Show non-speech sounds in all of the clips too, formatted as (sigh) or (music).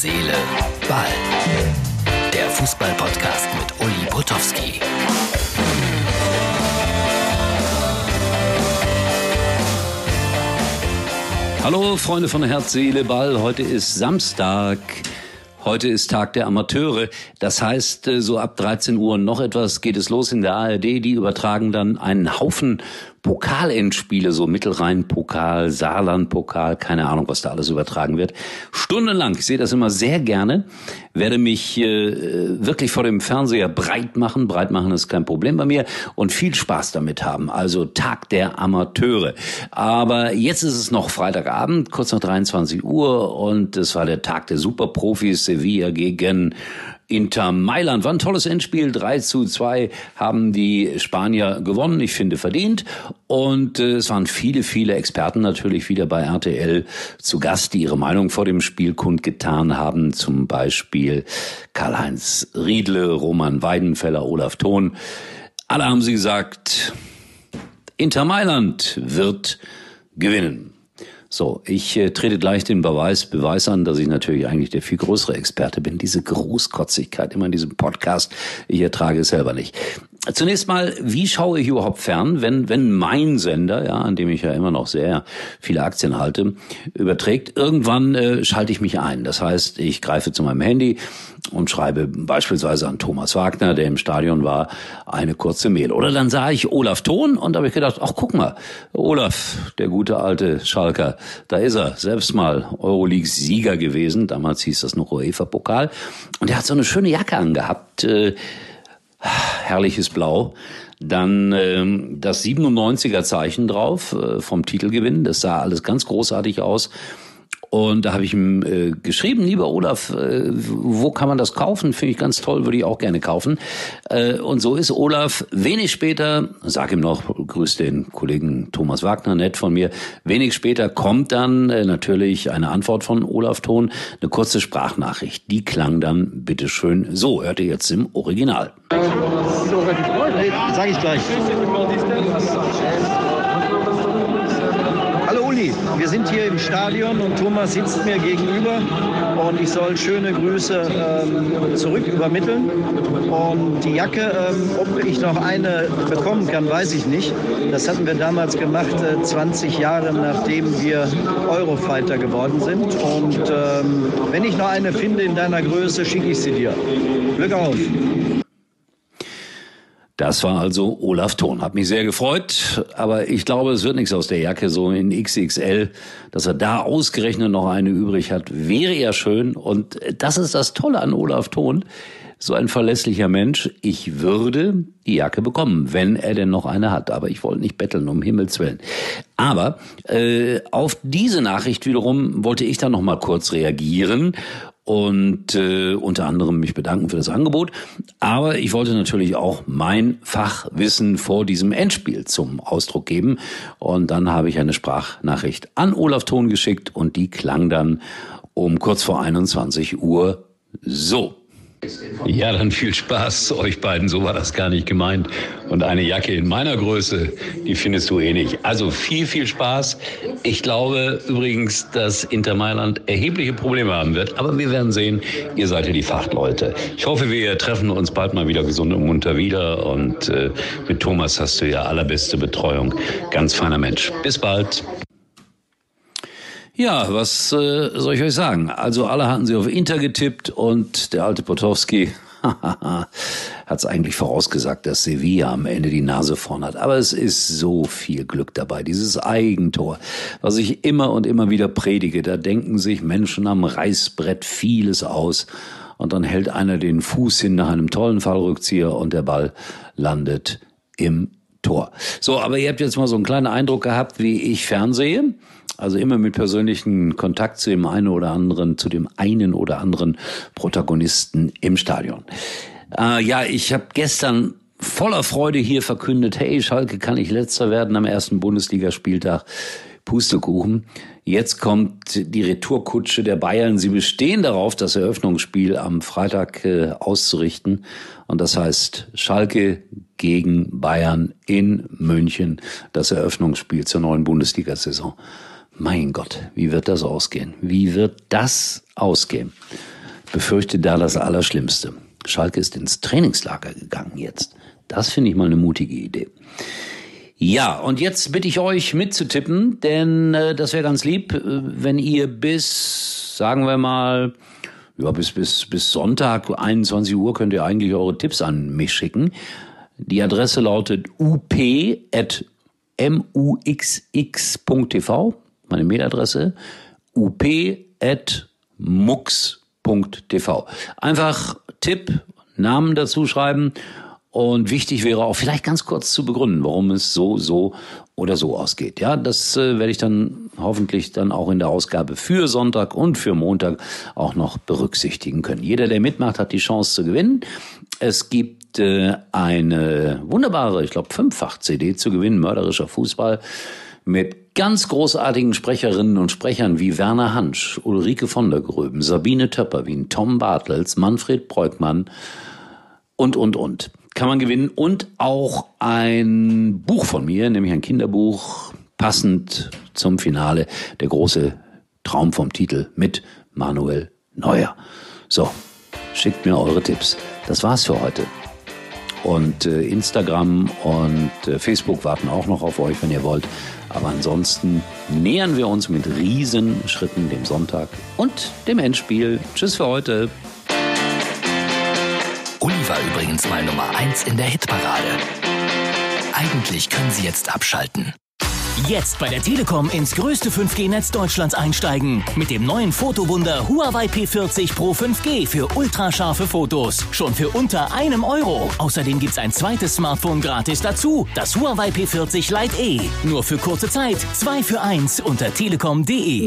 Seele, Ball. Der Fußball-Podcast mit Uli Potowski. Hallo Freunde von Herz, Seele, Ball. Heute ist Samstag. Heute ist Tag der Amateure. Das heißt, äh, so ab 13 Uhr noch etwas geht es los in der ARD. Die übertragen dann einen Haufen Pokalendspiele, so Mittelrhein-Pokal, Saarland-Pokal, keine Ahnung, was da alles übertragen wird. Stundenlang. Ich sehe das immer sehr gerne. Werde mich äh, wirklich vor dem Fernseher breit machen. Breit machen ist kein Problem bei mir. Und viel Spaß damit haben. Also Tag der Amateure. Aber jetzt ist es noch Freitagabend, kurz nach 23 Uhr. Und es war der Tag der Superprofis. Sevilla gegen Inter Mailand. War ein tolles Endspiel. 3 zu 2 haben die Spanier gewonnen. Ich finde verdient. Und äh, es waren viele, viele Experten natürlich wieder bei RTL zu Gast, die ihre Meinung vor dem Spiel kundgetan haben. Zum Beispiel Karl-Heinz Riedle, Roman Weidenfeller, Olaf Thon. Alle haben sie gesagt, Inter Mailand wird gewinnen. So, ich äh, trete gleich den Beweis, Beweis an, dass ich natürlich eigentlich der viel größere Experte bin. Diese Großkotzigkeit immer in diesem Podcast, ich ertrage es selber nicht. Zunächst mal, wie schaue ich überhaupt fern, wenn, wenn mein Sender, ja, an dem ich ja immer noch sehr viele Aktien halte, überträgt, irgendwann äh, schalte ich mich ein. Das heißt, ich greife zu meinem Handy und schreibe beispielsweise an Thomas Wagner, der im Stadion war, eine kurze Mail. Oder dann sah ich Olaf Thon und habe ich gedacht, ach guck mal, Olaf, der gute alte Schalker, da ist er, selbst mal Euroleague-Sieger gewesen, damals hieß das noch UEFA-Pokal. Und er hat so eine schöne Jacke angehabt, äh, herrliches Blau. Dann ähm, das 97er Zeichen drauf äh, vom Titelgewinn. Das sah alles ganz großartig aus. Und da habe ich ihm äh, geschrieben, lieber Olaf, äh, wo kann man das kaufen? Finde ich ganz toll, würde ich auch gerne kaufen. Äh, und so ist Olaf wenig später, sag ihm noch, grüß den Kollegen Thomas Wagner, nett von mir, wenig später kommt dann äh, natürlich eine Antwort von Olaf Thon, eine kurze Sprachnachricht. Die klang dann bitteschön so, hört ihr jetzt im Original. Sag ich gleich. Wir sind hier im Stadion und Thomas sitzt mir gegenüber und ich soll schöne Grüße ähm, zurück übermitteln. Und die Jacke, ähm, ob ich noch eine bekommen kann, weiß ich nicht. Das hatten wir damals gemacht, äh, 20 Jahre nachdem wir Eurofighter geworden sind. Und ähm, wenn ich noch eine finde in deiner Größe, schicke ich sie dir. Glück auf! Das war also Olaf Thon. Hat mich sehr gefreut, aber ich glaube, es wird nichts aus der Jacke so in XXL, dass er da ausgerechnet noch eine übrig hat. Wäre ja schön und das ist das Tolle an Olaf Thon. So ein verlässlicher Mensch. Ich würde die Jacke bekommen, wenn er denn noch eine hat. Aber ich wollte nicht betteln, um Himmels Willen. Aber äh, auf diese Nachricht wiederum wollte ich dann noch mal kurz reagieren und äh, unter anderem mich bedanken für das Angebot. Aber ich wollte natürlich auch mein Fachwissen vor diesem Endspiel zum Ausdruck geben. Und dann habe ich eine Sprachnachricht an Olaf Thon geschickt und die klang dann um kurz vor 21 Uhr so. Ja, dann viel Spaß euch beiden. So war das gar nicht gemeint. Und eine Jacke in meiner Größe, die findest du eh nicht. Also viel, viel Spaß. Ich glaube übrigens, dass Inter Mailand erhebliche Probleme haben wird. Aber wir werden sehen. Ihr seid ja die Fachleute. Ich hoffe, wir treffen uns bald mal wieder gesund und munter wieder. Und äh, mit Thomas hast du ja allerbeste Betreuung. Ganz feiner Mensch. Bis bald. Ja, was äh, soll ich euch sagen? Also alle hatten sie auf Inter getippt und der alte Potowski (laughs) hat es eigentlich vorausgesagt, dass Sevilla am Ende die Nase vorn hat. Aber es ist so viel Glück dabei. Dieses Eigentor, was ich immer und immer wieder predige, da denken sich Menschen am Reißbrett vieles aus. Und dann hält einer den Fuß hin nach einem tollen Fallrückzieher und der Ball landet im Tor. So, aber ihr habt jetzt mal so einen kleinen Eindruck gehabt, wie ich fernsehe. Also immer mit persönlichen Kontakt zu dem einen oder anderen, zu dem einen oder anderen Protagonisten im Stadion. Äh, ja, ich habe gestern voller Freude hier verkündet, hey, Schalke kann nicht letzter werden am ersten Bundesligaspieltag. Pustekuchen. Jetzt kommt die Retourkutsche der Bayern. Sie bestehen darauf, das Eröffnungsspiel am Freitag äh, auszurichten. Und das heißt Schalke gegen Bayern in München, das Eröffnungsspiel zur neuen Bundesliga-Saison. Mein Gott, wie wird das ausgehen? Wie wird das ausgehen? Ich befürchte da das Allerschlimmste. Schalke ist ins Trainingslager gegangen jetzt. Das finde ich mal eine mutige Idee. Ja, und jetzt bitte ich euch mitzutippen, denn äh, das wäre ganz lieb, äh, wenn ihr bis, sagen wir mal, ja, bis, bis, bis Sonntag, 21 Uhr, könnt ihr eigentlich eure Tipps an mich schicken. Die Adresse lautet up.muxx.tv, meine Mailadresse, up.mux.tv. Einfach Tipp, Namen dazu schreiben und wichtig wäre auch vielleicht ganz kurz zu begründen, warum es so, so oder so ausgeht. Ja, das äh, werde ich dann hoffentlich dann auch in der Ausgabe für Sonntag und für Montag auch noch berücksichtigen können. Jeder, der mitmacht, hat die Chance zu gewinnen. Es gibt äh, eine wunderbare, ich glaube, Fünffach-CD zu gewinnen, mörderischer Fußball mit ganz großartigen Sprecherinnen und Sprechern wie Werner Hansch, Ulrike von der Gröben, Sabine Töpperwien, Tom Bartels, Manfred Breukmann und, und, und kann man gewinnen und auch ein Buch von mir, nämlich ein Kinderbuch, passend zum Finale, der große Traum vom Titel mit Manuel Neuer. So, schickt mir eure Tipps. Das war's für heute. Und äh, Instagram und äh, Facebook warten auch noch auf euch, wenn ihr wollt. Aber ansonsten nähern wir uns mit Riesenschritten dem Sonntag und dem Endspiel. Tschüss für heute war übrigens mal Nummer 1 in der Hitparade. Eigentlich können Sie jetzt abschalten. Jetzt bei der Telekom ins größte 5G-Netz Deutschlands einsteigen. Mit dem neuen Fotowunder Huawei P40 Pro 5G für ultrascharfe Fotos. Schon für unter einem Euro. Außerdem gibt's ein zweites Smartphone gratis dazu. Das Huawei P40 Lite E. Nur für kurze Zeit. Zwei für eins unter telekom.de.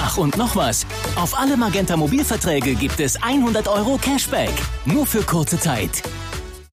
Ach und noch was. Auf alle Magenta Mobilverträge gibt es 100 Euro Cashback. Nur für kurze Zeit.